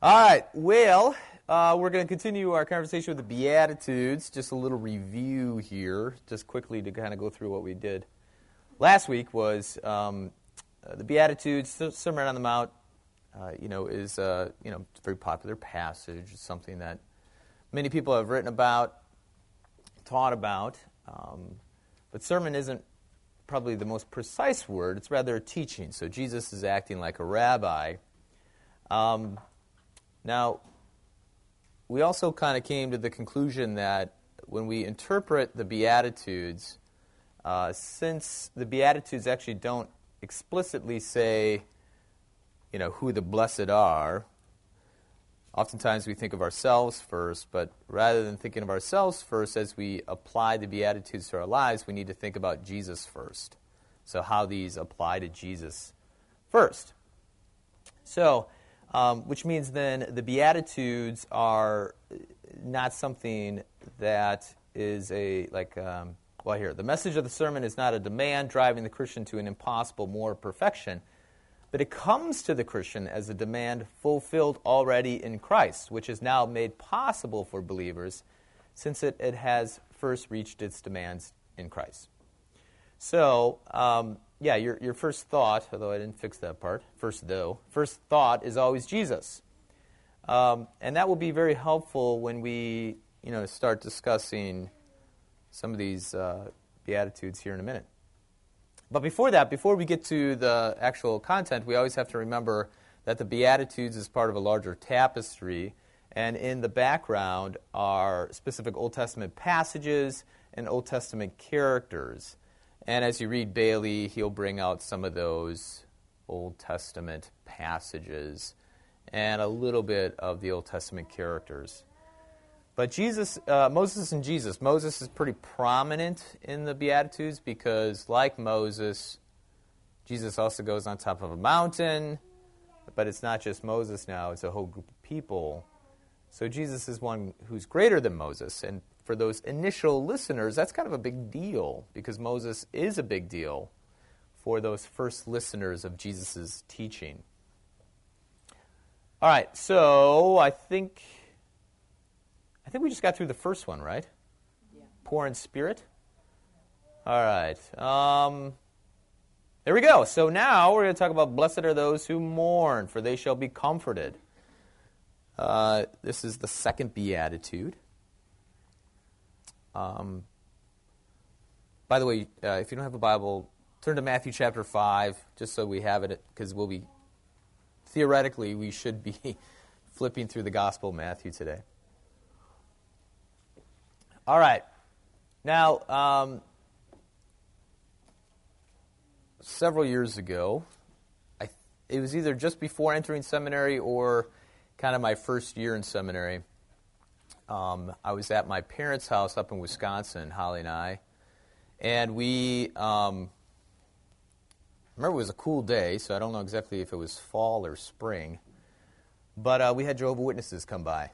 All right, well, uh, we're going to continue our conversation with the Beatitudes. Just a little review here, just quickly to kind of go through what we did. Last week was um, uh, the Beatitudes, Sermon on the Mount. Uh, you know, is uh, you know very popular passage. It's something that many people have written about, taught about. Um, but sermon isn't probably the most precise word. It's rather a teaching. So Jesus is acting like a rabbi. Um, now, we also kind of came to the conclusion that when we interpret the Beatitudes, uh, since the Beatitudes actually don't explicitly say, you know, who the blessed are, oftentimes we think of ourselves first, but rather than thinking of ourselves first as we apply the Beatitudes to our lives, we need to think about Jesus first. So, how these apply to Jesus first. So, um, which means then the Beatitudes are not something that is a, like, um, well, here, the message of the sermon is not a demand driving the Christian to an impossible more perfection, but it comes to the Christian as a demand fulfilled already in Christ, which is now made possible for believers since it, it has first reached its demands in Christ. So, um, yeah, your, your first thought, although I didn't fix that part, first though, first thought is always Jesus. Um, and that will be very helpful when we, you know, start discussing some of these uh, Beatitudes here in a minute. But before that, before we get to the actual content, we always have to remember that the Beatitudes is part of a larger tapestry, and in the background are specific Old Testament passages and Old Testament characters. And as you read Bailey, he'll bring out some of those Old Testament passages and a little bit of the Old Testament characters. But Jesus, uh, Moses and Jesus, Moses is pretty prominent in the Beatitudes because, like Moses, Jesus also goes on top of a mountain, but it's not just Moses now, it's a whole group of people. So Jesus is one who's greater than Moses. And for those initial listeners, that's kind of a big deal because Moses is a big deal for those first listeners of Jesus' teaching. All right, so I think I think we just got through the first one, right? Yeah. Poor in spirit. All right. Um, there we go. So now we're going to talk about blessed are those who mourn, for they shall be comforted. Uh, this is the second beatitude. Um, by the way, uh, if you don't have a Bible, turn to Matthew chapter 5, just so we have it, because we'll be, theoretically, we should be flipping through the Gospel of Matthew today. All right. Now, um, several years ago, I, it was either just before entering seminary or kind of my first year in seminary. Um, I was at my parents' house up in Wisconsin, Holly and I, and we um, remember it was a cool day, so I don't know exactly if it was fall or spring, but uh, we had Jehovah Witnesses come by,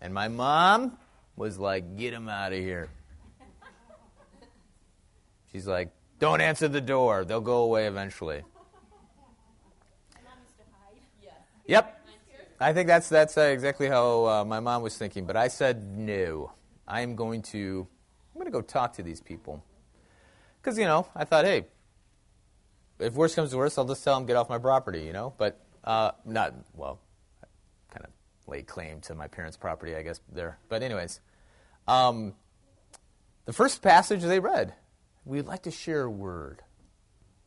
and my mom was like, "Get them out of here." She's like, "Don't answer the door; they'll go away eventually." And that's the hide. Yeah. Yep. I think that's that's uh, exactly how uh, my mom was thinking. But I said no. I am going to I'm going to go talk to these people because you know I thought, hey, if worse comes to worse, I'll just tell them get off my property, you know. But uh, not well, kind of lay claim to my parents' property, I guess there. But anyways, um, the first passage they read, we'd like to share a word.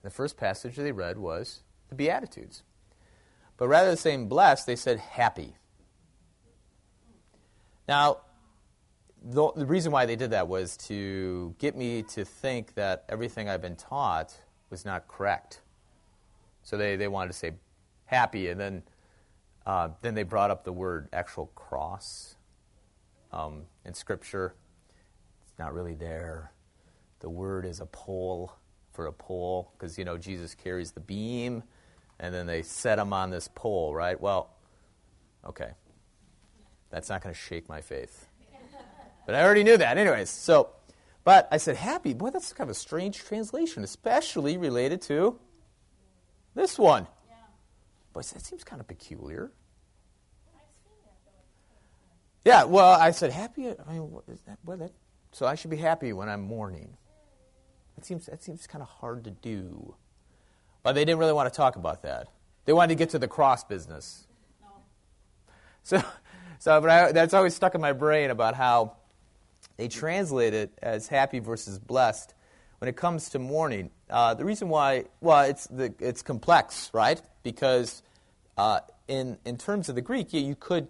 The first passage they read was the Beatitudes. But rather than saying blessed, they said happy. Now, the, the, reason why they did that was to get me to think that everything I've been taught was not correct. So they, they wanted to say happy, and then, uh, then they brought up the word actual cross um, in Scripture. It's not really there. The word is a pole for a pole because, you know, Jesus carries the beam and then they set him on this pole, right? Well, okay. That's not going to shake my faith. But I already knew that. Anyways, so, but I said, happy. Boy, that's kind of a strange translation, especially related to this one. Yeah. Boy, that seems kind of peculiar. Yeah, well, I said happy. I mean, what is that? What that? So I should be happy when I'm mourning. That seems that seems kind of hard to do. But they didn't really want to talk about that. They wanted to get to the cross business. No. So, so but I, that's always stuck in my brain about how they translate it as happy versus blessed when it comes to mourning. Uh, the reason why, well, it's the, it's complex, right? Because uh, in in terms of the Greek, yeah, you could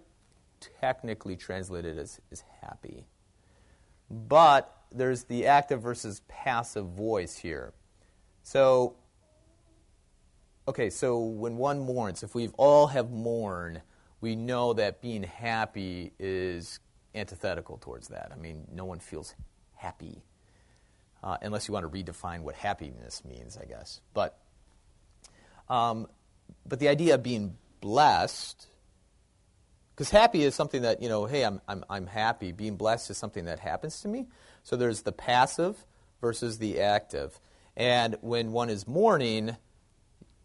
technically translate it as, as happy. But there's the active versus passive voice here. So, okay, so when one mourns, if we all have mourned, we know that being happy is antithetical towards that. I mean, no one feels happy, uh, unless you want to redefine what happiness means, I guess. But, um, but the idea of being blessed because happy is something that, you know, hey, I'm, I'm, I'm happy. Being blessed is something that happens to me. So there's the passive versus the active. And when one is mourning,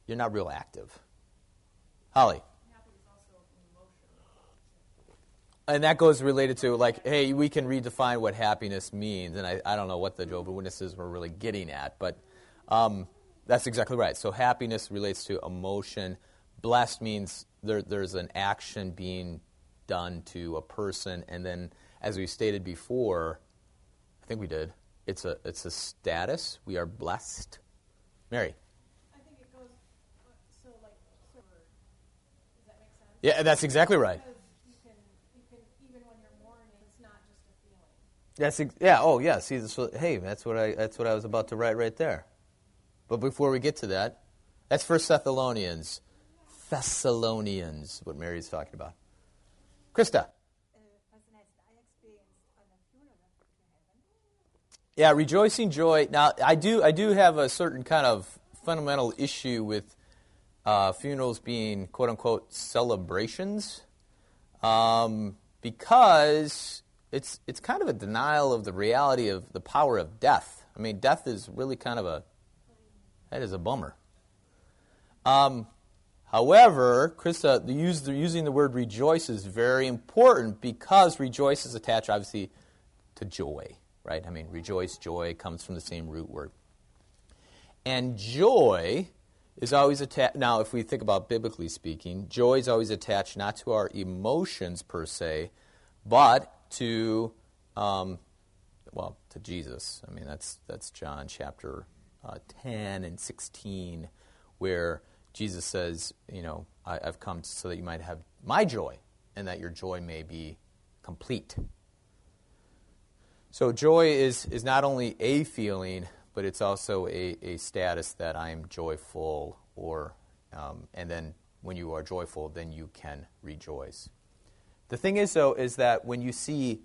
you're not real active. Holly. And that goes related to, like, hey, we can redefine what happiness means. And I, I don't know what the Jehovah's Witnesses were really getting at, but um, that's exactly right. So happiness relates to emotion. Blessed means there, there's an action being done to a person, and then, as we stated before, I think we did. It's a it's a status. We are blessed. Mary. I think it goes so like so, does that make sense? Yeah, that's exactly right. You can, you can, even when you're mourning, it's not just a feeling. That's ex- yeah. Oh yeah. See, this, hey, that's what I that's what I was about to write right there. But before we get to that, that's First Thessalonians. Thessalonians, what Mary's talking about. Krista. Yeah, rejoicing joy. Now, I do, I do have a certain kind of fundamental issue with uh, funerals being quote unquote celebrations, um, because it's it's kind of a denial of the reality of the power of death. I mean, death is really kind of a that is a bummer. Um, However, Krista, the use, the, using the word rejoice is very important because rejoice is attached, obviously, to joy, right? I mean, rejoice, joy comes from the same root word. And joy is always attached. Now, if we think about biblically speaking, joy is always attached not to our emotions per se, but to, um, well, to Jesus. I mean, that's, that's John chapter uh, 10 and 16, where Jesus says, you know, I, have come so that you might have my joy and that your joy may be complete. So joy is, is not only a feeling, but it's also a, a status that I am joyful or um, and then when you are joyful, then you can rejoice. The thing is, though, is that when you see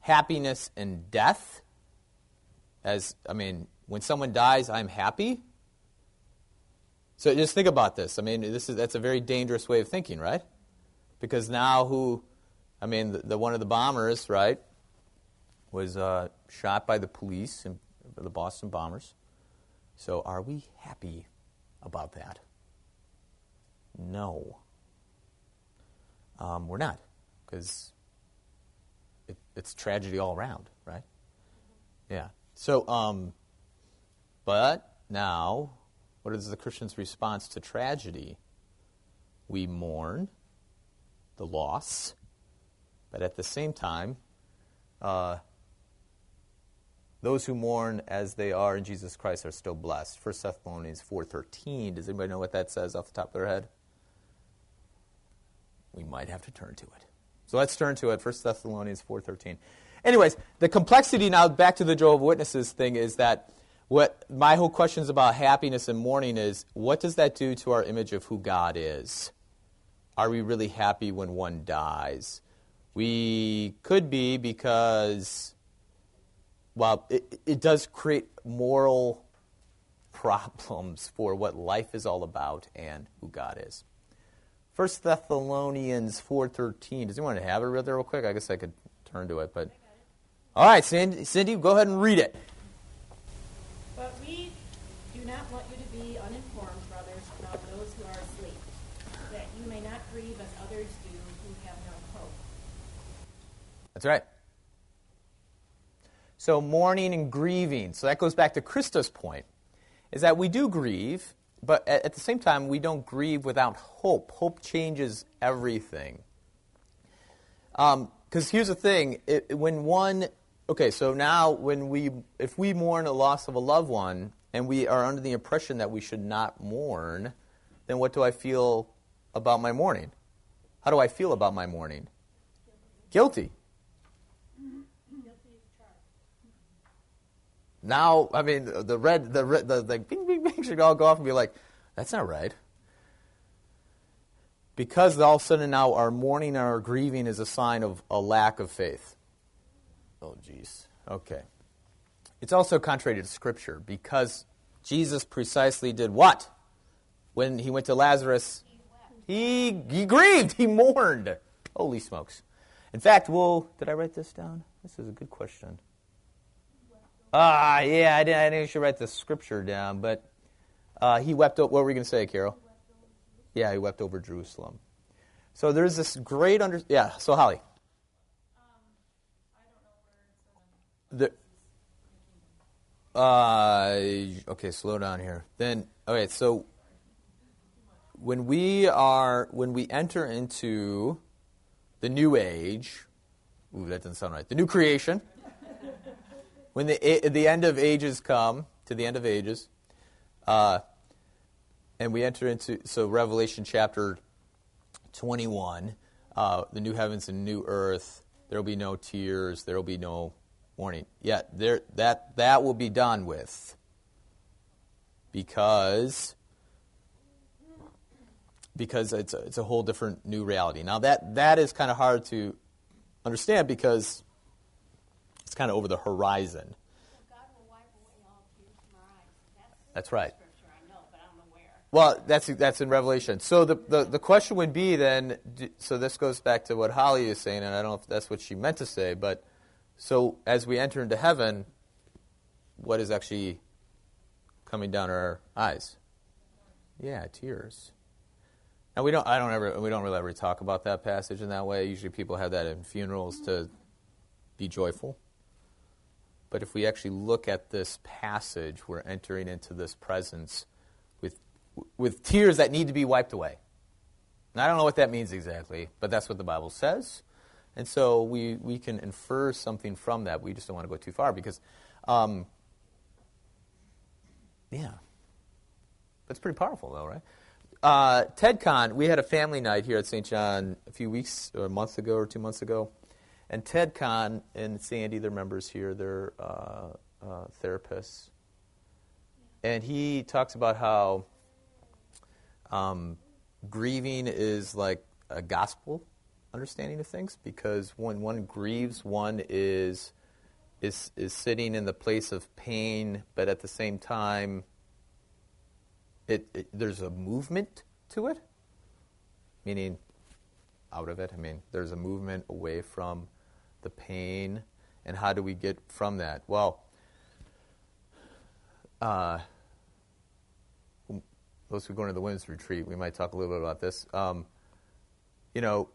happiness and death, as I mean, when someone dies, I'm happy. So just think about this. I mean, this is that's a very dangerous way of thinking, right? Because now who, I mean, the, the one of the bombers, right, was uh, shot by the police and the Boston bombers. So are we happy about that? No. Um, we're not, because it, it's tragedy all around, right? Yeah. So, um, but now what is the Christian's response to tragedy? We mourn the loss, but at the same time, uh, those who mourn as they are in Jesus Christ are still blessed. 1 Thessalonians 4.13. Does anybody know what that says off the top of their head? We might have to turn to it. So let's turn to it. 1 Thessalonians 4.13. Anyways, the complexity now, back to the Jehovah Witnesses thing, is that what my whole question is about happiness and mourning is what does that do to our image of who God is? Are we really happy when one dies? We could be because, well, it, it does create moral problems for what life is all about and who God is. 1 Thessalonians 4.13. Does anyone have it read there real quick? I guess I could turn to it. but All right, Cindy, Cindy, go ahead and read it. But we do not want you to be uninformed, brothers, about those who are asleep, that you may not grieve as others do who have no hope. That's right. So mourning and grieving. So that goes back to Krista's point, is that we do grieve, but at, the same time, we don't grieve without hope. Hope changes everything. Because um, here's the thing: it, when one, okay, so now when we, if we mourn a loss of a loved one, and we are under the impression that we should not mourn, then what do I feel about my mourning? How do I feel about my mourning? Guilty. Now, I mean, the red, the red, the, the bing, bing, bing should all go off and be like, that's not right. Because all of a sudden now our mourning and our grieving is a sign of a lack of faith. Oh, jeez. Okay. It's also contrary to Scripture because Jesus precisely did what? When he went to Lazarus, he, he grieved, he mourned. Holy smokes. In fact, well, did I write this down? This is a good question. Ah, uh, yeah, I didn't, I didn't should write the scripture down, but uh, he wept. What were we going to say, Carol? Yeah, he wept over Jerusalem. So there's this great under. Yeah. So Holly. The, uh, okay, slow down here. Then, okay, so when we are when we enter into the new age, ooh, that doesn't sound right. The new creation. When the the end of ages come to the end of ages, uh, and we enter into so Revelation chapter twenty one, uh, the new heavens and new earth. There will be no tears. There will be no warning. Yet there that that will be done with because because it's a, it's a whole different new reality. Now that that is kind of hard to understand because it's kind of over the horizon. That's, right. well, that's that's in Revelation. So the, the, the question would be then. So this goes back to what Holly is saying, and I don't know if that's what she meant to say, but so as we enter into heaven, what is actually coming down our eyes? Yeah, tears. Now we don't. I don't ever. We don't really ever talk about that passage in that way. Usually, people have that in funerals to be joyful. But if we actually look at this passage, we're entering into this presence with with tears that need to be wiped away. And I don't know what that means exactly, but that's what the Bible says. And so we, we can infer something from that. We just don't want to go too far because, um, yeah. That's pretty powerful, though, right? uh, TEDCon, we had a family night here at St. John a few weeks or a month ago or two months ago. And TEDCon and Sandy, they're members here, they're uh, uh, therapists. And he talks about how um, grieving is like a gospel understanding of things because when one grieves, one is, is, is sitting in the place of pain, but at the same time, it, it, there's a movement to it, meaning out of it. I mean, there's a movement away from the pain, and how do we get from that? Well, uh, those who go into the women's retreat, we might talk a little bit about this. Um, you know,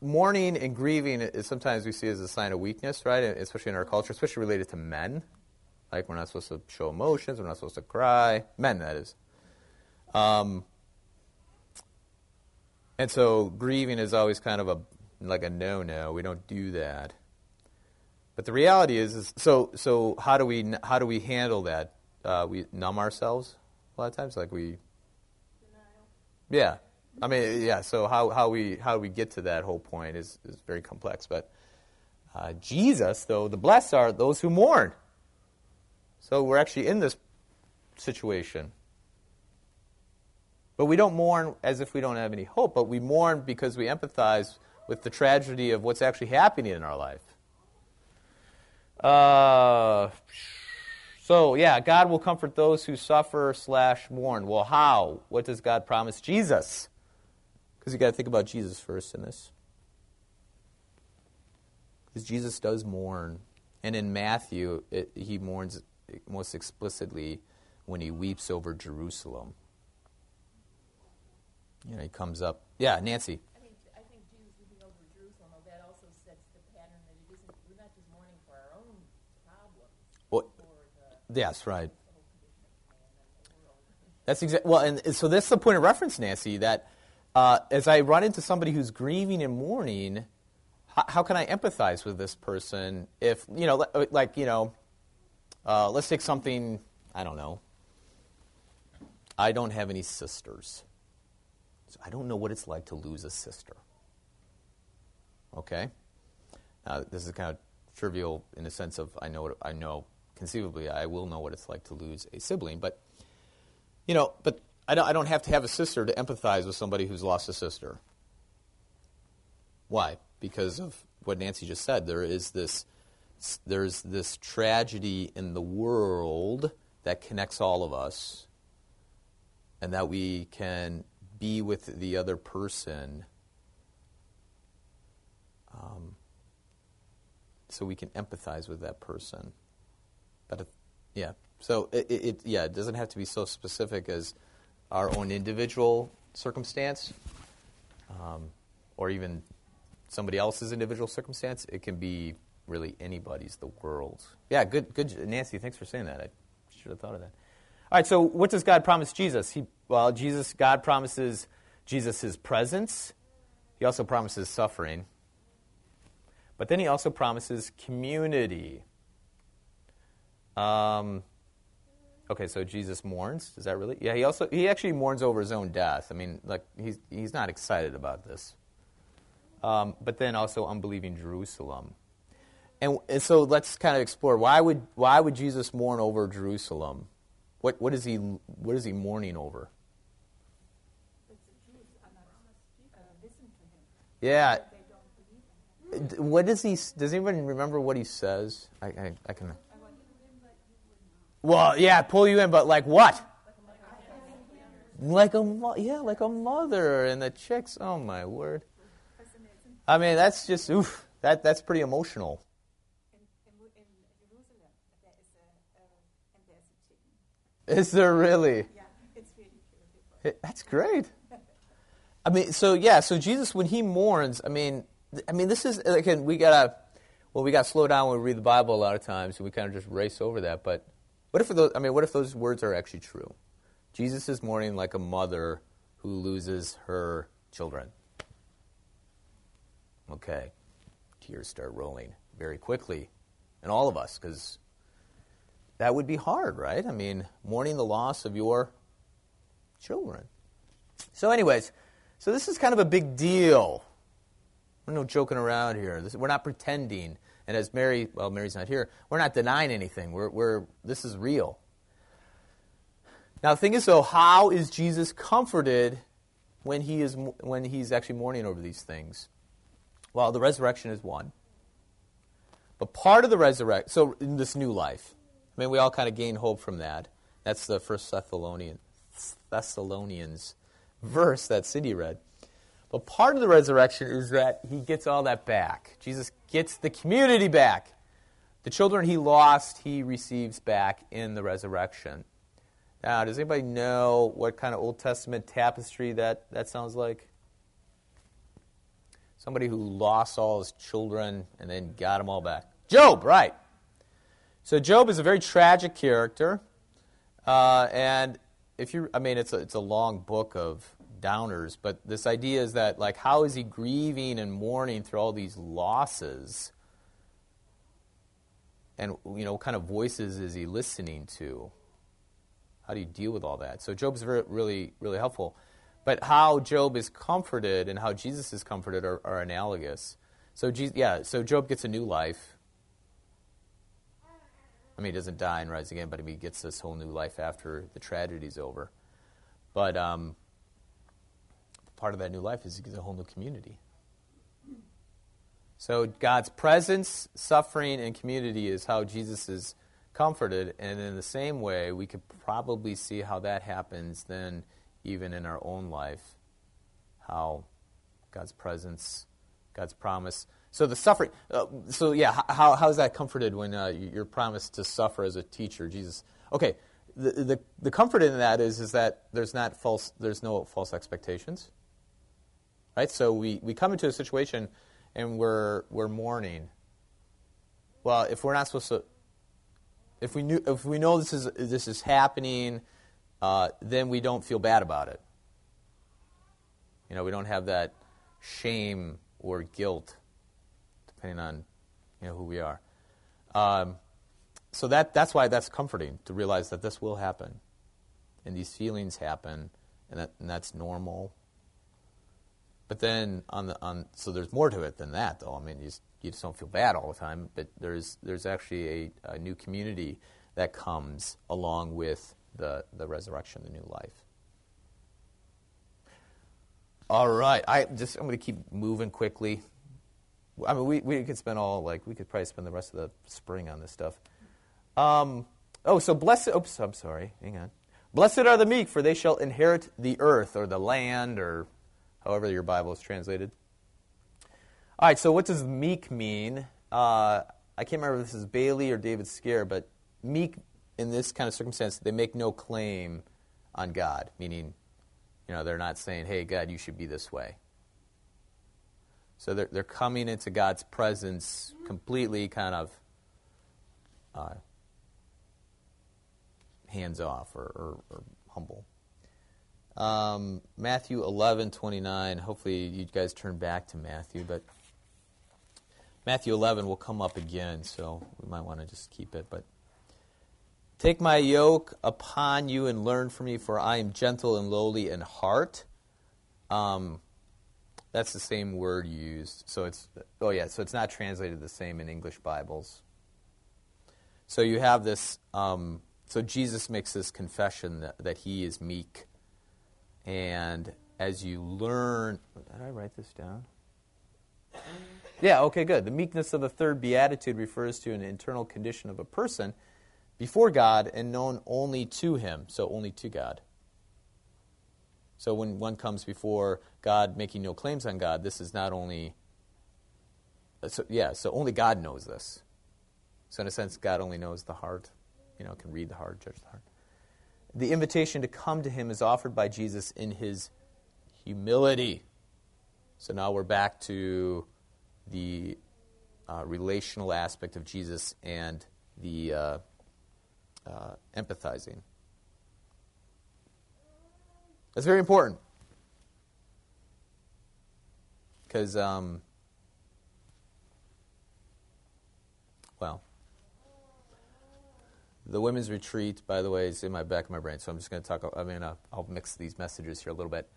mourning and grieving is sometimes we see as a sign of weakness, right? Especially in our culture, especially related to men. Like we're not supposed to show emotions, we're not supposed to cry. Men, that is. Um, and so grieving is always kind of a like a no-no. We don't do that. But the reality is, is so so. How do we how do we handle that? Uh, we numb ourselves a lot of times, like we. Denial. Yeah, I mean, yeah. So how how we how we get to that whole point is is very complex. But uh, Jesus, though, the blessed are those who mourn. So we're actually in this situation. But we don't mourn as if we don't have any hope, but we mourn because we empathize with the tragedy of what's actually happening in our life. Uh, so, yeah, God will comfort those who suffer slash mourn. Well, how? What does God promise? Jesus. Because you got to think about Jesus first in this. Because Jesus does mourn. And in Matthew, it, he mourns most explicitly when he weeps over Jerusalem. You know, he comes up. Yeah, Nancy. I think, I think Jesus weeping over Jerusalem, that also Yes, right. That's exactly well, and so that's the point of reference, Nancy. That uh, as I run into somebody who's grieving and mourning, how, how, can I empathize with this person? If you know, like you know, uh, let's take something I don't know. I don't have any sisters, so I don't know what it's like to lose a sister. Okay, now this is kind of trivial in the sense of I know I know conceivably I will know what it's like to lose a sibling, but you know, but I don't, I don't have to have a sister to empathize with somebody who's lost a sister. Why? Because of what Nancy just said. There is this, there's this tragedy in the world that connects all of us, and that we can be with the other person. Um, so we can empathize with that person. But if, yeah, so it, it, yeah, it doesn't have to be so specific as our own individual circumstance, um, or even somebody else's individual circumstance. It can be really anybody's, the world's. Yeah, good, good, Nancy. Thanks for saying that. I should have thought of that. All right. So, what does God promise Jesus? He, well, Jesus, God promises Jesus His presence. He also promises suffering. But then He also promises community. Um, Okay, so Jesus mourns. Is that really? Yeah, he also he actually mourns over his own death. I mean, like he's he's not excited about this. Um, but then also unbelieving Jerusalem, and, and so let's kind of explore why would why would Jesus mourn over Jerusalem? What what is he what is he mourning over? Yeah. What does he? Does anyone remember what he says? I, I, I can. Well, yeah, pull you in, but like what? Like a mo- yeah, like a mother and the chicks. Oh my word! I mean, that's just oof. That that's pretty emotional. Is there really? Yeah, it's really. That's great. I mean, so yeah, so Jesus when he mourns, I mean, I mean, this is again we gotta, well, we gotta slow down when we read the Bible a lot of times, and we kind of just race over that, but what if those, I mean, what if those words are actually true? Jesus is mourning like a mother who loses her children. Okay, tears start rolling very quickly, and all of us, because that would be hard, right? I mean, mourning the loss of your children. So, anyways, so this is kind of a big deal. We're no joking around here. This, we're not pretending. And as Mary, well, Mary's not here, we're not denying anything. We're, we're, this is real. Now, the thing is, though, how is Jesus comforted when, he is, when he's actually mourning over these things? Well, the resurrection is one. But part of the resurrection, so in this new life, I mean, we all kind of gain hope from that. That's the first Thessalonian, Thessalonians verse that Cindy read. But part of the resurrection is that he gets all that back. Jesus gets the community back. The children he lost, he receives back in the resurrection. Now, does anybody know what kind of Old Testament tapestry that, that sounds like? Somebody who lost all his children and then got them all back. Job, right. So Job is a very tragic character. Uh, and if you, I mean, it's a, it's a long book of downers, but this idea is that, like, how is he grieving and mourning through all these losses? And, you know, what kind of voices is he listening to? How do you deal with all that? So Job's really, really helpful. But how Job is comforted and how Jesus is comforted are, are analogous. So, yeah, so Job gets a new life. I mean, he doesn't die and rise again, but he gets this whole new life after the tragedy's over. But um, part of that new life is a whole new community. So God's presence, suffering, and community is how Jesus is comforted. And in the same way, we could probably see how that happens then even in our own life. How God's presence, God's promise. So the suffering, uh, so yeah, how, how is that comforted when uh, you're promised to suffer as a teacher? Jesus, okay, the, the, the comfort in that is, is that there's not false, there's no false expectations. Right? So we, we come into a situation and we're, we're mourning. Well, if we're not supposed to, If we knew, if we know this is this is happening, uh, then we don't feel bad about it. You know, we don't have that shame or guilt, depending on you know who we are. Um, so that that's why that's comforting to realize that this will happen, and these feelings happen, and, that, and that's normal. But then on the on, so there's more to it than that, though. I mean, you just, you just don't feel bad all the time. But there's there's actually a, a new community that comes along with the the resurrection, the new life. All right, I just I'm going to keep moving quickly. I mean, we we could spend all like we could probably spend the rest of the spring on this stuff. Um, oh, so blessed. Oops, I'm sorry. Hang on. Blessed are the meek, for they shall inherit the earth or the land or however your Bible is translated. All right, so what does meek mean? Uh, I can't remember if this is Bailey or David Scaer, but meek in this kind of circumstance, they make no claim on God, meaning, you know, they're not saying, hey, God, you should be this way. So they're, they're coming into God's presence completely kind of uh, hands off or, or, or humble. Um, Matthew 11, 29. Hopefully, you guys turn back to Matthew, but Matthew 11 will come up again, so we might want to just keep it. But take my yoke upon you and learn from me, for I am gentle and lowly in heart. Um, that's the same word used. So it's oh yeah, so it's not translated the same in English Bibles. So you have this. Um, so Jesus makes this confession that, that he is meek and as you learn, oh, did I write this down? Yeah, okay, good. The meekness of the third beatitude refers to an internal condition of a person before God and known only to him, so only to God. So when one comes before God making no claims on God, this is not only uh, so yeah, so only God knows this. So in a sense God only knows the heart, you know, can read the heart, judge the heart the invitation to come to him is offered by Jesus in his humility. So now we're back to the uh, relational aspect of Jesus and the uh, uh, empathizing. That's very important. Because, um, well, the women's retreat, by the way, is in my back of my brain, so I'm just going to talk. I mean, I'll, I'll mix these messages here a little bit.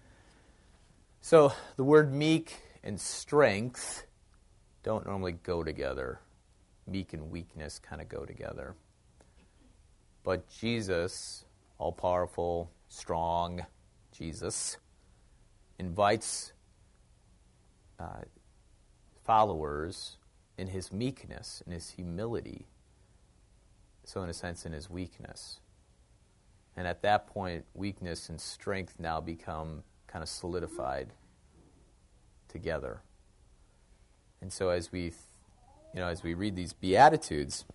So the word meek and strength don't normally go together. Meek and weakness kind of go together. But Jesus, all powerful, strong Jesus, invites uh, followers in his meekness, in his humility, so in a sense in his weakness. And at that point, weakness and strength now become kind of solidified together. And so as we, you know, as we read these beatitudes,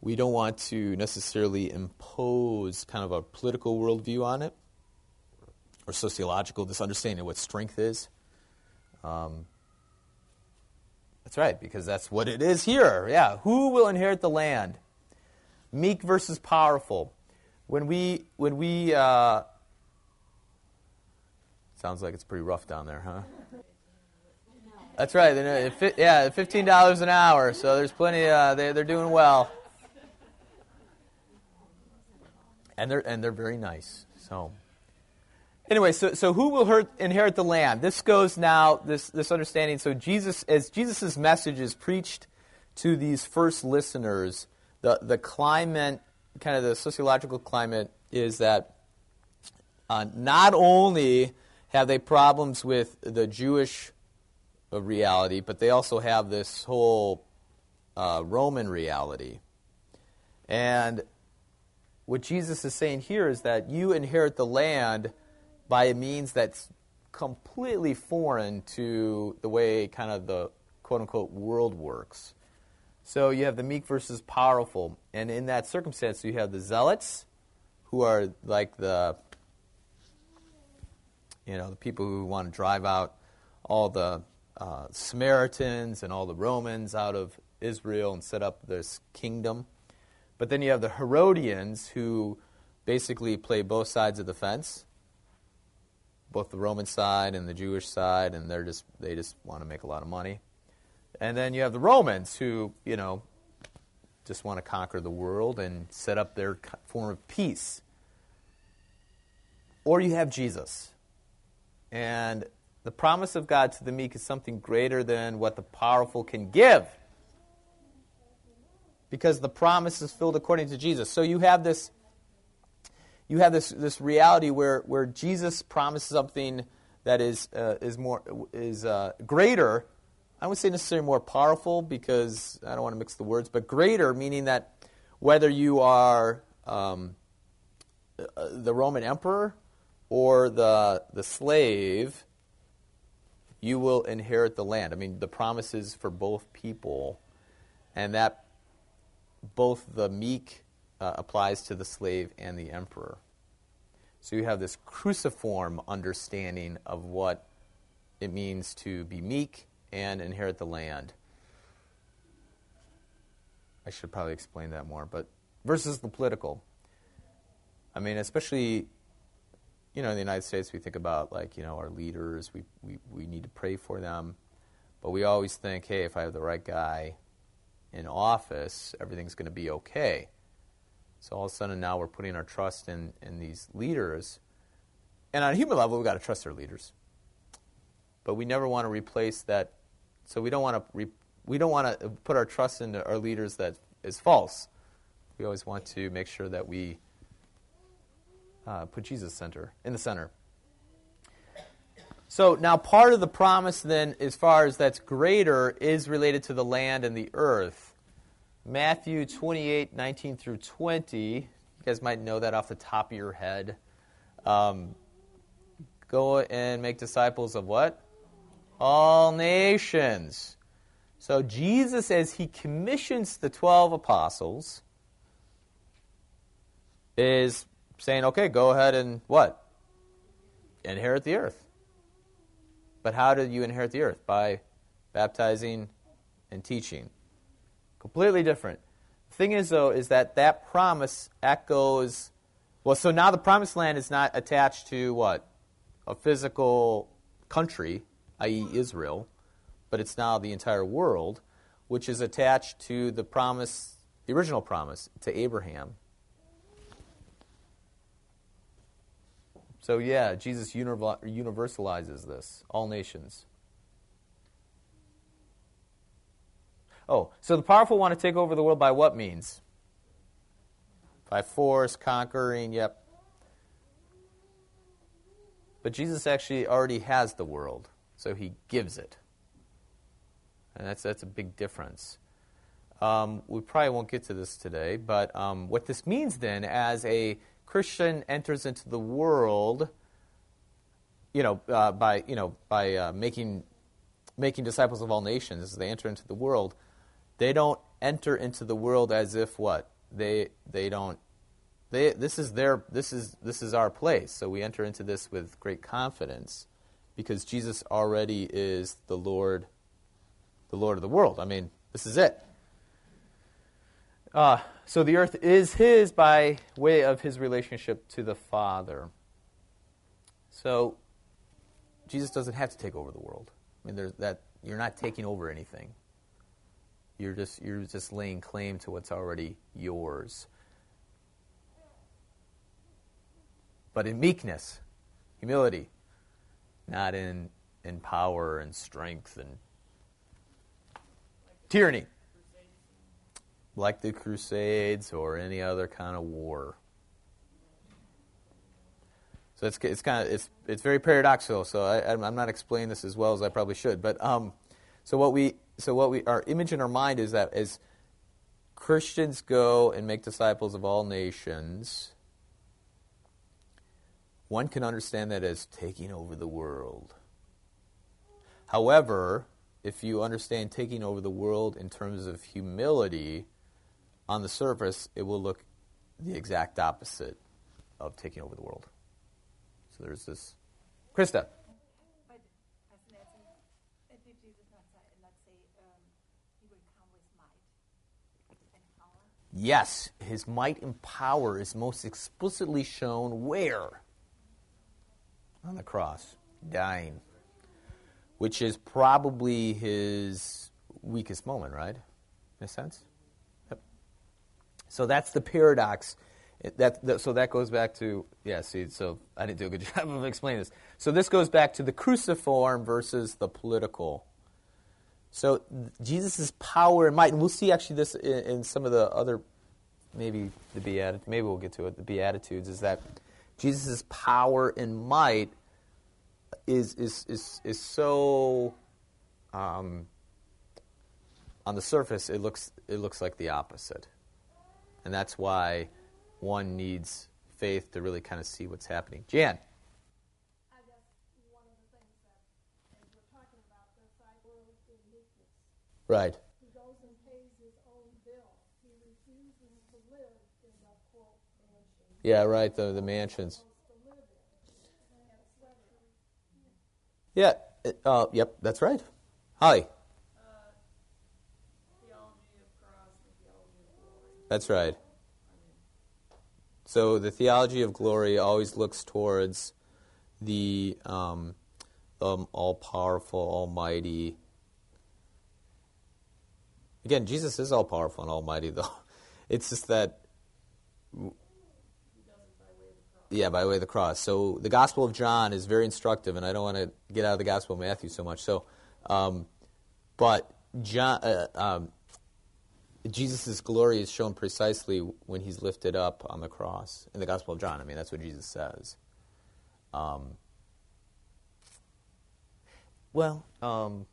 we don't want to necessarily impose kind of a political worldview on it or sociological, this understanding of what strength is. Um, that's right, because that's what it is here. Yeah. Who will inherit the land? Meek versus powerful. When we, when we, uh, sounds like it's pretty rough down there, huh? That's right. Yeah, fifteen dollars an hour. So there's plenty. Uh, they, they're doing well, and they're and they're very nice. So Anyway, so, so who will inherit the land? This goes now, this, this understanding. So Jesus, as Jesus' message is preached to these first listeners, the, the climate, kind of the sociological climate, is that uh, not only have they problems with the Jewish uh, reality, but they also have this whole uh, Roman reality. And what Jesus is saying here is that you inherit the land – by a means that's completely foreign to the way kind of the quote unquote world works. So you have the meek versus powerful. And in that circumstance, you have the zealots, who are like the you know the people who want to drive out all the uh, Samaritans and all the Romans out of Israel and set up this kingdom. But then you have the Herodians who basically play both sides of the fence, both the Roman side and the Jewish side, and they're just they just want to make a lot of money. And then you have the Romans who, you know, just want to conquer the world and set up their form of peace. Or you have Jesus. And the promise of God to the meek is something greater than what the powerful can give. Because the promise is filled according to Jesus. So you have this you have this, this reality where, where Jesus promises something that is, uh, is, more, is uh, greater. I wouldn't say necessarily more powerful because I don't want to mix the words, but greater meaning that whether you are um, uh, the Roman emperor or the, the slave, you will inherit the land. I mean, the promises for both people, and that both the meek uh, applies to the slave and the emperor. So you have this cruciform understanding of what it means to be meek and inherit the land. I should probably explain that more, but versus the political. I mean, especially, you know, in the United States, we think about like, you know, our leaders, we, we, we need to pray for them, but we always think, hey, if I have the right guy in office, everything's going to be okay. So all of a sudden now we're putting our trust in, in these leaders. And on a human level, we've got to trust our leaders. But we never want to replace that. So we don't want to, re, we don't want to put our trust in our leaders that is false. We always want to make sure that we uh, put Jesus center in the center. So now part of the promise then, as far as that's greater, is related to the land and the earth. Matthew 28, 19 through 20. You guys might know that off the top of your head. Um, go and make disciples of what? All nations. So Jesus, as he commissions the 12 apostles, is saying, okay, go ahead and what? Inherit the earth. But how do you inherit the earth? By baptizing and teaching. Completely different. The thing is, though, is that that promise echoes. Well, so now the promised land is not attached to what? A physical country, i.e., Israel, but it's now the entire world, which is attached to the promise, the original promise to Abraham. So, yeah, Jesus universalizes this, all nations. Oh, so the powerful want to take over the world by what means? By force, conquering, yep. But Jesus actually already has the world, so he gives it. And that's, that's a big difference. Um, we probably won't get to this today, but um, what this means then, as a Christian enters into the world, you know, uh, by you know by uh, making making disciples of all nations, as they enter into the world, they don't enter into the world as if what? They they don't they this is their this is this is our place. So we enter into this with great confidence because Jesus already is the Lord the Lord of the world. I mean, this is it. Uh, so the earth is his by way of his relationship to the Father. So Jesus doesn't have to take over the world. I mean, that you're not taking over anything. You're just, you're just laying claim to what's already yours. But in meekness, humility, not in, in power and strength and tyranny. Like the Crusades or any other kind of war. So it's, it's kind of it's, it's very paradoxical. So I, I'm not explaining this as well as I probably should. But um, so what we so what we our image in our mind is that as Christians go and make disciples of all nations, one can understand that as taking over the world. However, if you understand taking over the world in terms of humility, on the surface, it will look the exact opposite of taking over the world. So there's this. Krista. Yes, his might and power is most explicitly shown where? On the cross, dying, which is probably his weakest moment, right? In a sense? Yep. So that's the paradox. That, that, so that goes back to, yeah, see, so I didn't do a good job of explaining this. So this goes back to the cruciform versus the political. So Jesus' power and might, and we'll see actually this in, in some of the other, maybe the Beatitudes, maybe we'll get to it, the Beatitudes, is that Jesus' power and might is, is, is, is so, um, on the surface, it looks, it looks like the opposite. And that's why one needs faith to really kind of see what's happening. Jan. I guess one of the things that, as we're talking about this, I will in meekness. Right. He goes and pays his own bill. He refuses to live in the quote mansion. Yeah, right, the, the mansions. He wants to live in. And it's whether Yeah, uh, yep, that's right. Holly. That's right. So the theology of glory always looks towards the um, um, all powerful, almighty. Again, Jesus is all powerful and almighty, though. It's just that. Yeah, by way of the cross. So the Gospel of John is very instructive, and I don't want to get out of the Gospel of Matthew so much. So, um, but John, uh, um, Jesus' glory is shown precisely when he's lifted up on the cross in the Gospel of John. I mean, that's what Jesus says. Um, well, um,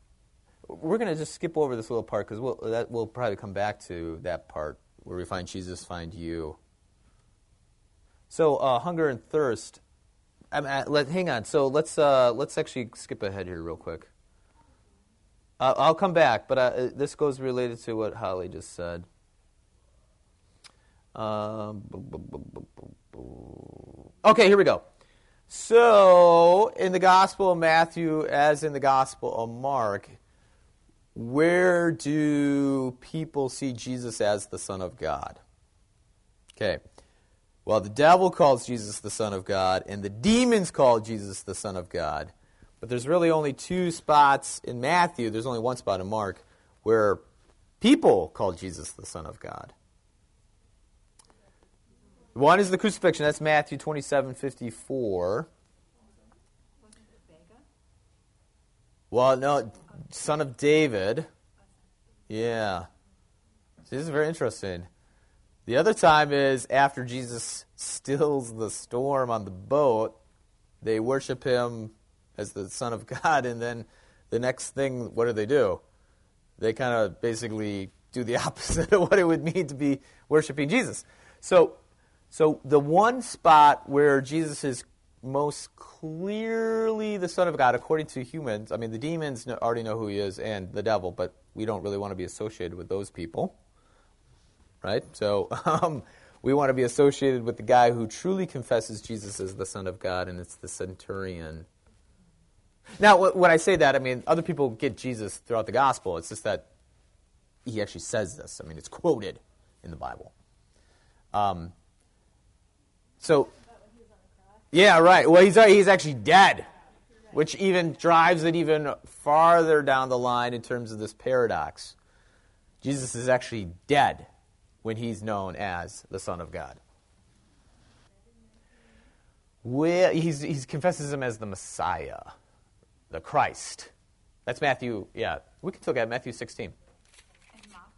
we're going to just skip over this little part because we'll, that, we'll probably come back to that part where we find Jesus, find you. So, uh, hunger and thirst. At, let, hang on. So let's uh, let's actually skip ahead here real quick. Uh, I'll come back, but uh, this goes related to what Holly just said. Um, okay, here we go. So, in the Gospel of Matthew, as in the Gospel of Mark, where do people see Jesus as the Son of God? Okay. Well, the devil calls Jesus the Son of God, and the demons call Jesus the Son of God. But there's really only two spots in Matthew, there's only one spot in Mark, where people call Jesus the Son of God. One is the crucifixion, that's Matthew 27 54. Well, no, son of David. Yeah. See, this is very interesting. The other time is after Jesus stills the storm on the boat, they worship him as the Son of God, and then the next thing, what do they do? They kind of basically do the opposite of what it would mean to be worshiping Jesus. So, so the one spot where Jesus is most clearly the Son of God, according to humans, I mean, the demons already know who he is and the devil, but we don't really want to be associated with those people. Right? So um, we want to be associated with the guy who truly confesses Jesus as the Son of God, and it's the centurion. Now, when I say that, I mean, other people get Jesus throughout the gospel. It's just that he actually says this. I mean, it's quoted in the Bible. Um, so, yeah, right. Well, he's, uh, he's actually dead, which even drives it even farther down the line in terms of this paradox. Jesus is actually dead when he's known as the Son of God. Well, he's, he confesses him as the Messiah, the Christ. That's Matthew, yeah. We can look at Matthew 16. Martha.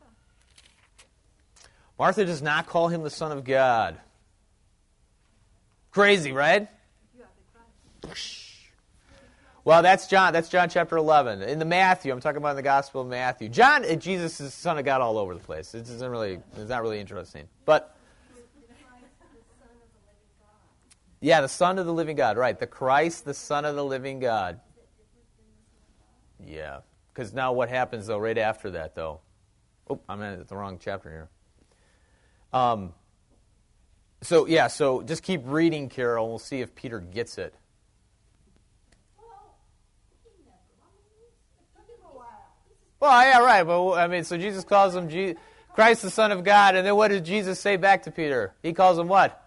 Martha does not call him the Son of God. Crazy, right? Well, that's John. That's John chapter 11. In the Matthew, I'm talking about in the Gospel of Matthew. John, uh, Jesus is the Son of God all over the place. It isn't really, it's not really interesting. But yeah, the Son of the living God, right? The Christ, the Son of the living God. Yeah, because now what happens though? Right after that, though. Oh, I'm in the wrong chapter here. Um. So yeah, so just keep reading, Carol. We'll see if Peter gets it. Well, yeah, right. But I mean, so Jesus calls him Je- Christ, the Son of God. And then what does Jesus say back to Peter? He calls him what?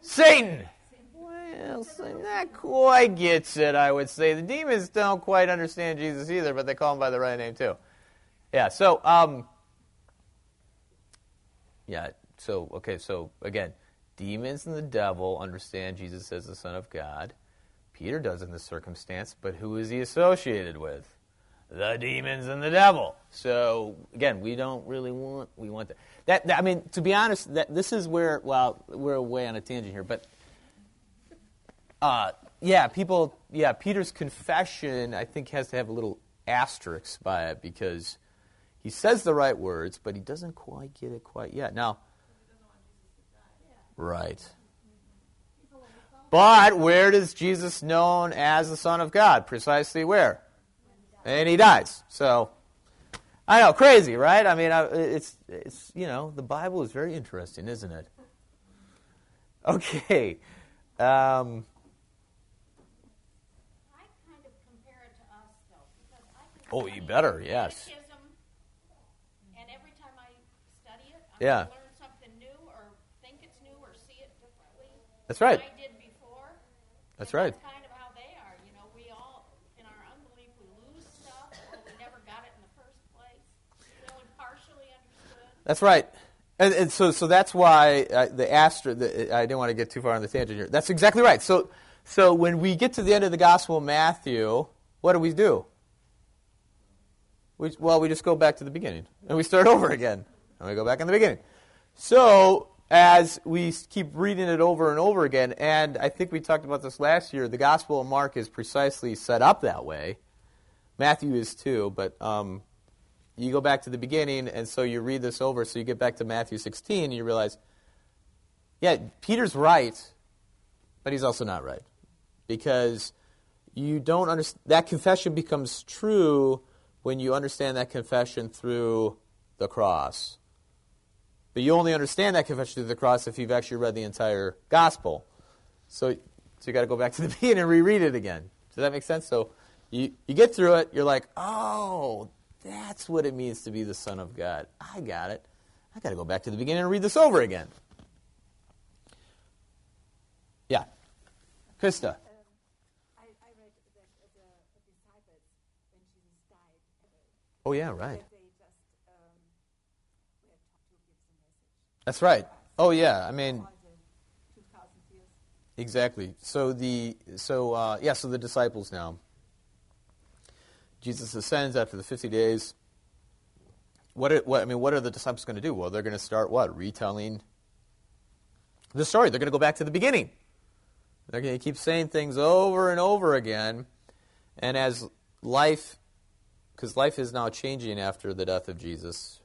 Satan. Well, Satan not quite gets it, I would say. The demons don't quite understand Jesus either, but they call him by the right name too. Yeah, so, um, yeah, so, okay, so again, demons and the devil understand Jesus as the Son of God. Peter does in this circumstance, but who is he associated with? The demons and the devil. So again, we don't really want we want that. That, that I mean, to be honest, that this is where well we're away on a tangent here, but uh, yeah, people yeah Peter's confession I think has to have a little asterisk by it because he says the right words, but he doesn't quite get it quite yet. Now, right. But where does Jesus known as the Son of God? Precisely where? And he dies. So, I know, crazy, right? I mean, it's it's you know, the Bible is very interesting, isn't it? Okay. Um, I kind of compare it That's right. I did before. That's right. That's kind of how they are. You know, we all, in our unbelief, we lose stuff, or we never got it in the first place. We only partially understood. That's right. And, and so, so that's why uh, the asterisk. The, I didn't want to get too far on the tangent here. That's exactly right. So, so when we get to the end of the Gospel of Matthew, what do we do? We, well, we just go back to the beginning and we start over again, and we go back in the beginning. So, as we keep reading it over and over again, and I think we talked about this last year, the Gospel of Mark is precisely set up that way. Matthew is too, but um, you go back to the beginning, and so you read this over, so you get back to Matthew 16, and you realize, yeah, Peter's right, but he's also not right. Because you don't understand, that confession becomes true when you understand that confession through the cross. But you only understand that confession through the cross if you've actually read the entire gospel. So, so you got to go back to the beginning and reread it again. Does that make sense? So you, you get through it, you're like, oh, that's what it means to be the Son of God. I got it. I got to go back to the beginning and read this over again. Yeah. Krista. Oh, yeah, I read that uh, the disciples, when Jesus died, uh, Oh, yeah, right. that they just um, were taught to give the message That's right. Oh, yeah. I mean, all the 2,000 years. Exactly. So the so uh, yeah. So the disciples now. Jesus ascends after the fifty days. What, are, what I mean, what are the disciples going to do? Well, they're going to start what retelling the story. They're going to go back to the beginning. They're going to keep saying things over and over again, and as life, because life is now changing after the death of Jesus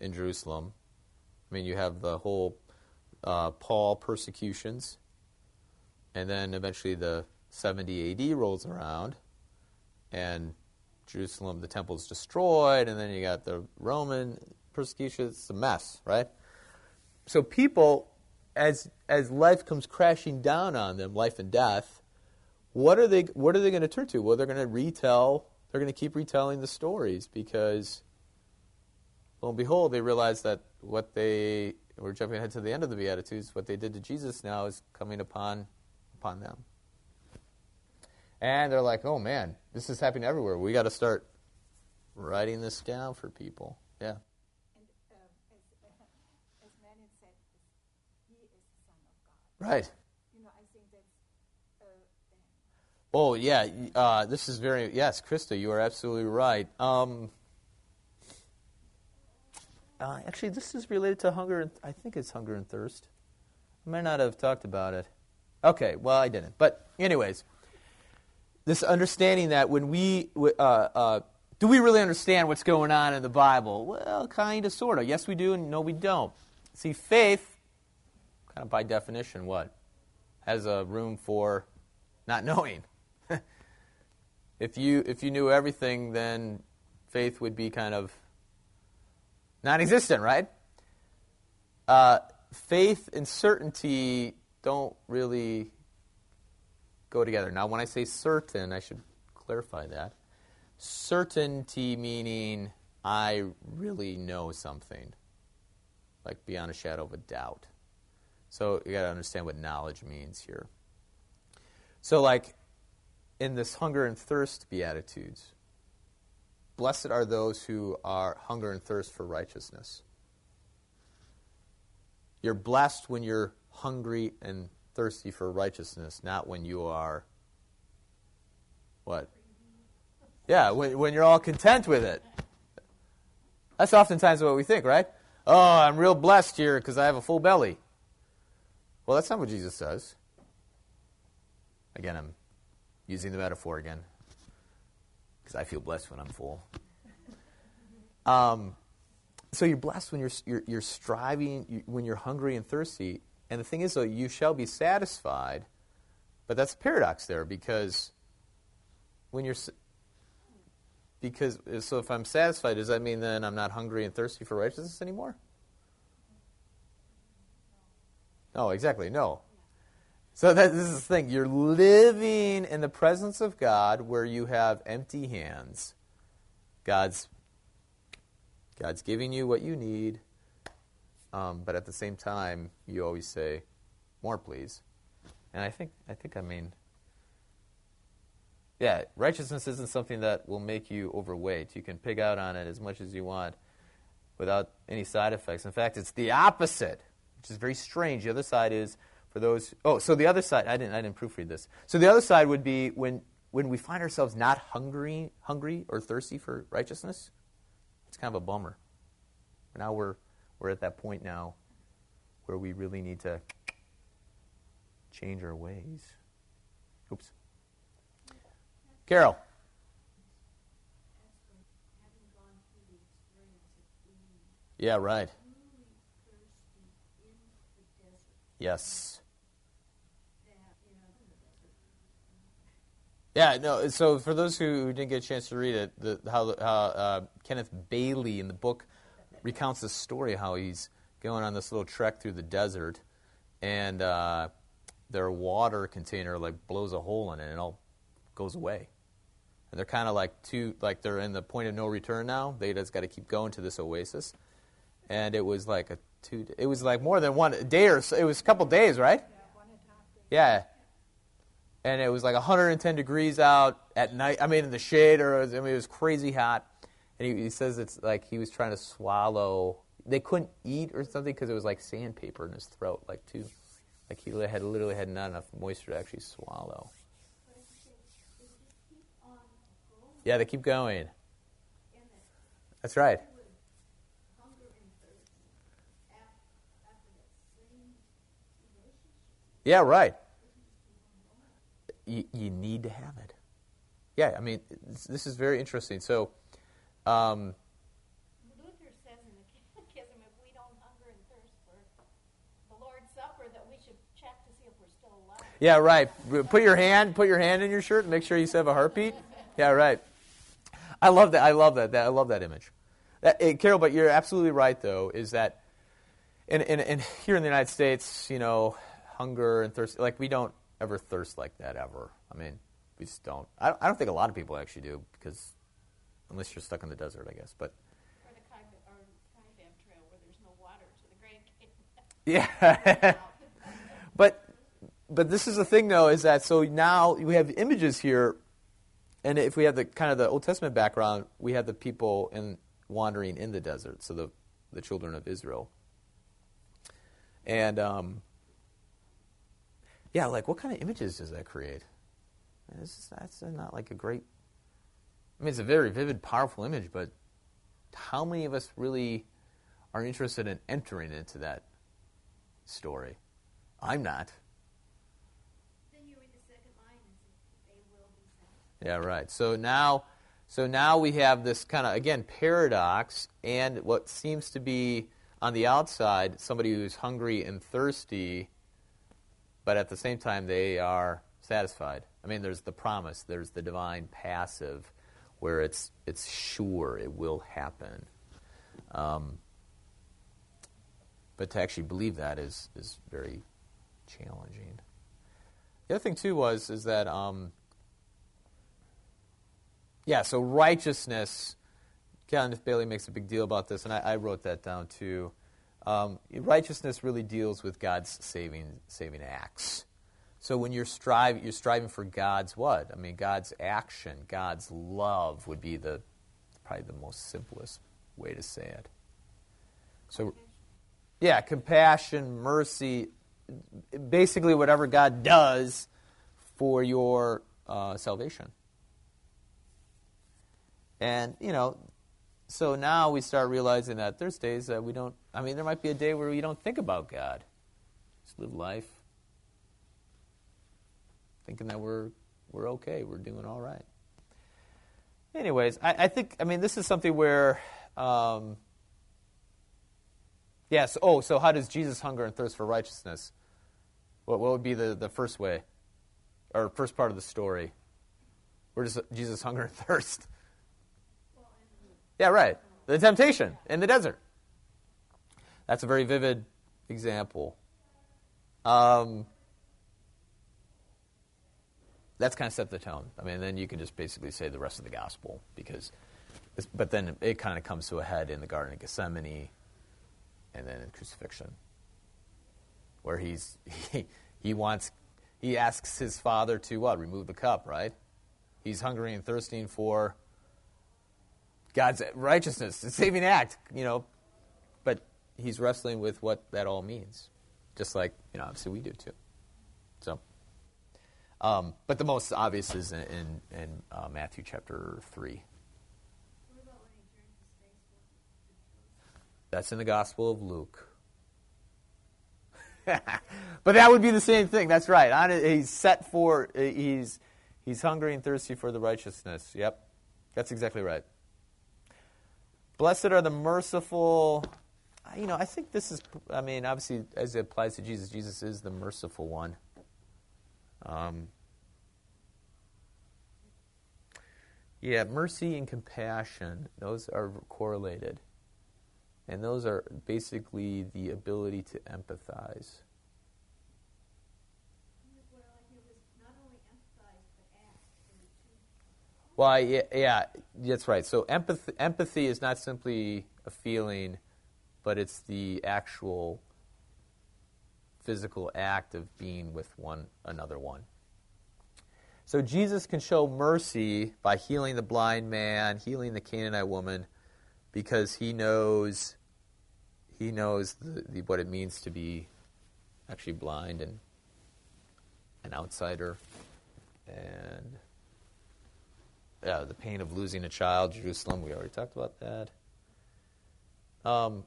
in Jerusalem. I mean, you have the whole uh, Paul persecutions. And then eventually the 70 AD rolls around, and Jerusalem, the temple is destroyed, and then you got the Roman persecution. It's a mess, right? So people, as as life comes crashing down on them, life and death, what are they? What are they going to turn to? Well, they're going to retell. They're going to keep retelling the stories because, lo and behold, they realize that what they we're jumping ahead to the end of the Beatitudes. What they did to Jesus now is coming upon upon them. And they're like, oh man, this is happening everywhere. We got to start writing this down for people. Yeah. And um, as, uh, as Marion said, he is the Son of God. Right. You know, I think that's uh, Oh, yeah. Uh, this is very, yes, Krista, you are absolutely right. Um, uh, actually, this is related to hunger, and I think it's hunger and thirst. I might not have talked about it. Okay, well, I didn't. But, anyways, this understanding that when we, uh, uh, do we really understand what's going on in the Bible? Well, kind of, sort of. Yes, we do, and no, we don't. See, faith, kind of by definition, what? Has a room for not knowing. if you if you knew everything, then faith would be kind of non-existent, right? Uh, faith and certainty don't really go together. Now, when I say certain, I should clarify that. Certainty meaning I really know something, like beyond a shadow of a doubt. So you got to understand what knowledge means here. So, like in this hunger and thirst beatitudes, blessed are those who are hunger and thirst for righteousness. You're blessed when you're hungry and thirsty for righteousness, not when you are what? Yeah, when, when you're all content with it. That's oftentimes what we think, right? Oh, I'm real blessed here because I have a full belly. Well, that's not what Jesus says. Again, I'm using the metaphor again because I feel blessed when I'm full. Um, so you're blessed when you're, you're, you're striving, you, when you're hungry and thirsty. And the thing is, though, you shall be satisfied. But that's a paradox there because when you're because so if I'm satisfied, does that mean then I'm not hungry and thirsty for righteousness anymore? No, exactly. No. So that, this is the thing. You're living in the presence of God where you have empty hands. God's God's giving you what you need, um, but at the same time, you always say, "More, please." And I think I think I mean, yeah, righteousness isn't something that will make you overweight. You can pig out on it as much as you want without any side effects. In fact, it's the opposite, which is very strange. The other side is for those. Oh, so the other side. I didn't. I didn't proofread this. So the other side would be when when we find ourselves not hungry, hungry or thirsty for righteousness. It's kind of a bummer. Now we're we're at that point now where we really need to change our ways. Oops. Carol. Yeah, right. Yes. Yeah, no. So for those who didn't get a chance to read it, the, how, how uh, Kenneth Bailey in the book recounts the story how he's going on this little trek through the desert, and uh, their water container like blows a hole in it, and it all goes away. And they're kind of like two, like they're in the point of no return now. They just got to keep going to this oasis, and it was like a two. It was like more than one day or so. It was a couple days, right? Yeah, and it was like 110 degrees out at night. I mean, in the shade, or I mean, it was crazy hot. And he, he says it's like he was trying to swallow. They couldn't eat or something because it was like sandpaper in his throat, like too, like he had literally had not enough moisture to actually swallow. Yeah, they keep going. That's right. Yeah, right you, you need to have it. Yeah, I mean, this is very interesting. So, um, Luther says in the Catechism, if we don't hunger and thirst for the Lord's Supper, that we should check to see if we're still alive. Yeah, right. Put your hand, put your hand in your shirt, and make sure you still have a heartbeat. Yeah, right. I love that. I love that. that I love that image. That, eh, Carol, but you're absolutely right, though, is that in, in, in, here in the United States, you know, hunger and thirst, like we don't ever thirst like that ever. I mean, we just don't. I, don't. I don't think a lot of people actually do because unless you're stuck in the desert, I guess. But or the Kaibab, or Kaibab Trail where there's no water to the Grand Yeah. but but this is the thing though is that so now we have images here and if we have the kind of the Old Testament background, we have the people in wandering in the desert, so the the children of Israel. And um, yeah, like what kind of images does that create? It's, that's not like a great. I mean, it's a very vivid, powerful image, but how many of us really are interested in entering into that story? I'm not. Then you read the second line and they will be Yeah, right. So now, so now we have this kind of again paradox, and what seems to be on the outside somebody who's hungry and thirsty but at the same time, they are satisfied. I mean, there's the promise, there's the divine passive, where it's it's sure it will happen. Um, but to actually believe that is is very challenging. The other thing too was is that um, yeah, so righteousness Kenneth Bailey makes a big deal about this, and I, I wrote that down too. Um, righteousness really deals with God's saving saving acts. So when you're striving, you're striving for God's what? I mean, God's action, God's love would be the probably the most simplest way to say it. So, yeah, compassion, mercy, basically whatever God does for your uh, salvation. And, you know, so now we start realizing that there's days that we don't, I mean, there might be a day where we don't think about God. Just live life thinking that we're, we're okay, we're doing all right. Anyways, I, I think, I mean, this is something where, um, yes, oh, so how does Jesus hunger and thirst for righteousness? What, what would be the, the first way, or first part of the story? Where does Jesus hunger and thirst? Yeah, right. The temptation in the desert. That's a very vivid example. Um, that's kind of set the tone. I mean, then you can just basically say the rest of the gospel because, but then it kind of comes to a head in the Garden of Gethsemane, and then in crucifixion, where he's he, he wants he asks his father to what remove the cup, right? He's hungry and thirsting for God's righteousness, the saving act, you know, he's wrestling with what that all means, just like you know, obviously we do too. So. Um, but the most obvious is in, in, in uh, Matthew chapter 3. That's in the Gospel of Luke. but that would be the same thing. That's right. he's set for, he's, he's hungry and thirsty for the righteousness. Yep. That's exactly right. Blessed are the merciful. You know, I think this is, I mean, obviously, as it applies to Jesus, Jesus is the merciful one. Um, yeah, mercy and compassion, those are correlated. And those are basically the ability to empathize. Well, yeah, yeah, that's right. So empathy, empathy is not simply a feeling, but it's the actual physical act of being with one another one. So Jesus can show mercy by healing the blind man, healing the Canaanite woman, because he knows he knows the, the, what it means to be actually blind and an outsider, and yeah, the pain of losing a child, Jerusalem. We already talked about that. Um,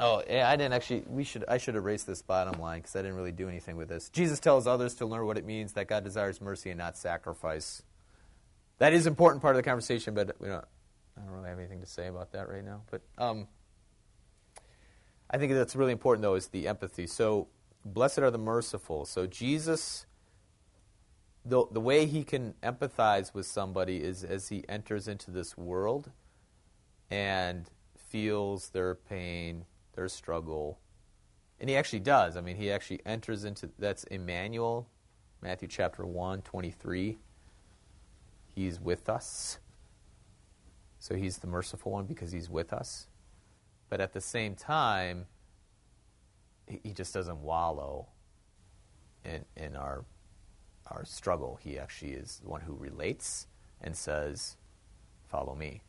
Oh, yeah, I didn't actually. We should. I should erase this bottom line because I didn't really do anything with this. Jesus tells others to learn what it means that God desires mercy and not sacrifice. That is an important part of the conversation, but we don't. I don't really have anything to say about that right now. But um, I think that's really important, though, is the empathy. So, blessed are the merciful. So, Jesus, the the way he can empathize with somebody is as he enters into this world and feels their pain their struggle. And he actually does. I mean, he actually enters into that's Emmanuel, Matthew chapter 1, 23. He's with us. So he's the merciful one because he's with us. But at the same time, he just doesn't wallow in, in our, our struggle. He actually is the one who relates and says, Follow me.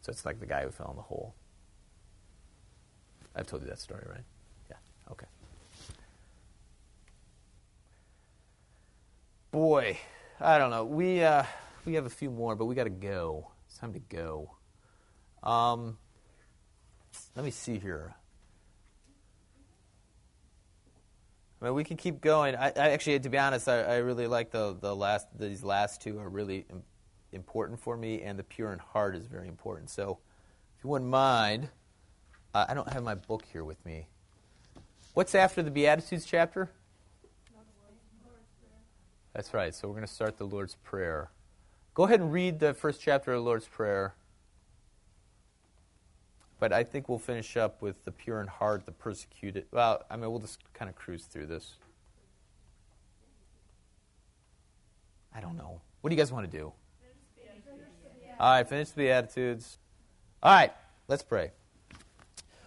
So it's like the guy who fell in the hole. I've told you that story, right? Yeah. Okay. Boy, I don't know. We uh, we have a few more, but we got to go. It's time to go. Um, let me see here. I mean, we can keep going. I, I actually, to be honest, I, I, really like the the last. These last two are really important for me, and the pure in heart is very important. So, if you wouldn't mind. Uh, I don't have my book here with me. What's after the Beatitudes chapter? That's right. So we're going to start the Lord's Prayer. Go ahead and read the first chapter of the Lord's Prayer. But I think we'll finish up with the pure in heart, the persecuted. Well, I mean, we'll just kind of cruise through this. I don't know. What do you guys want to do? All right, finish the Beatitudes. All right, let's pray.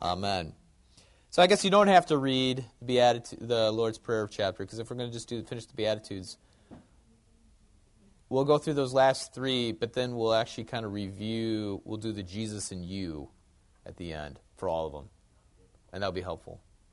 Amen. So I guess you don't have to read the, Lord's Prayer chapter, because if we're going to just do finish the Beatitudes, we'll go through those last three, but then we'll actually kind of review. We'll do the Jesus and you at the end for all of them, and that'll be helpful.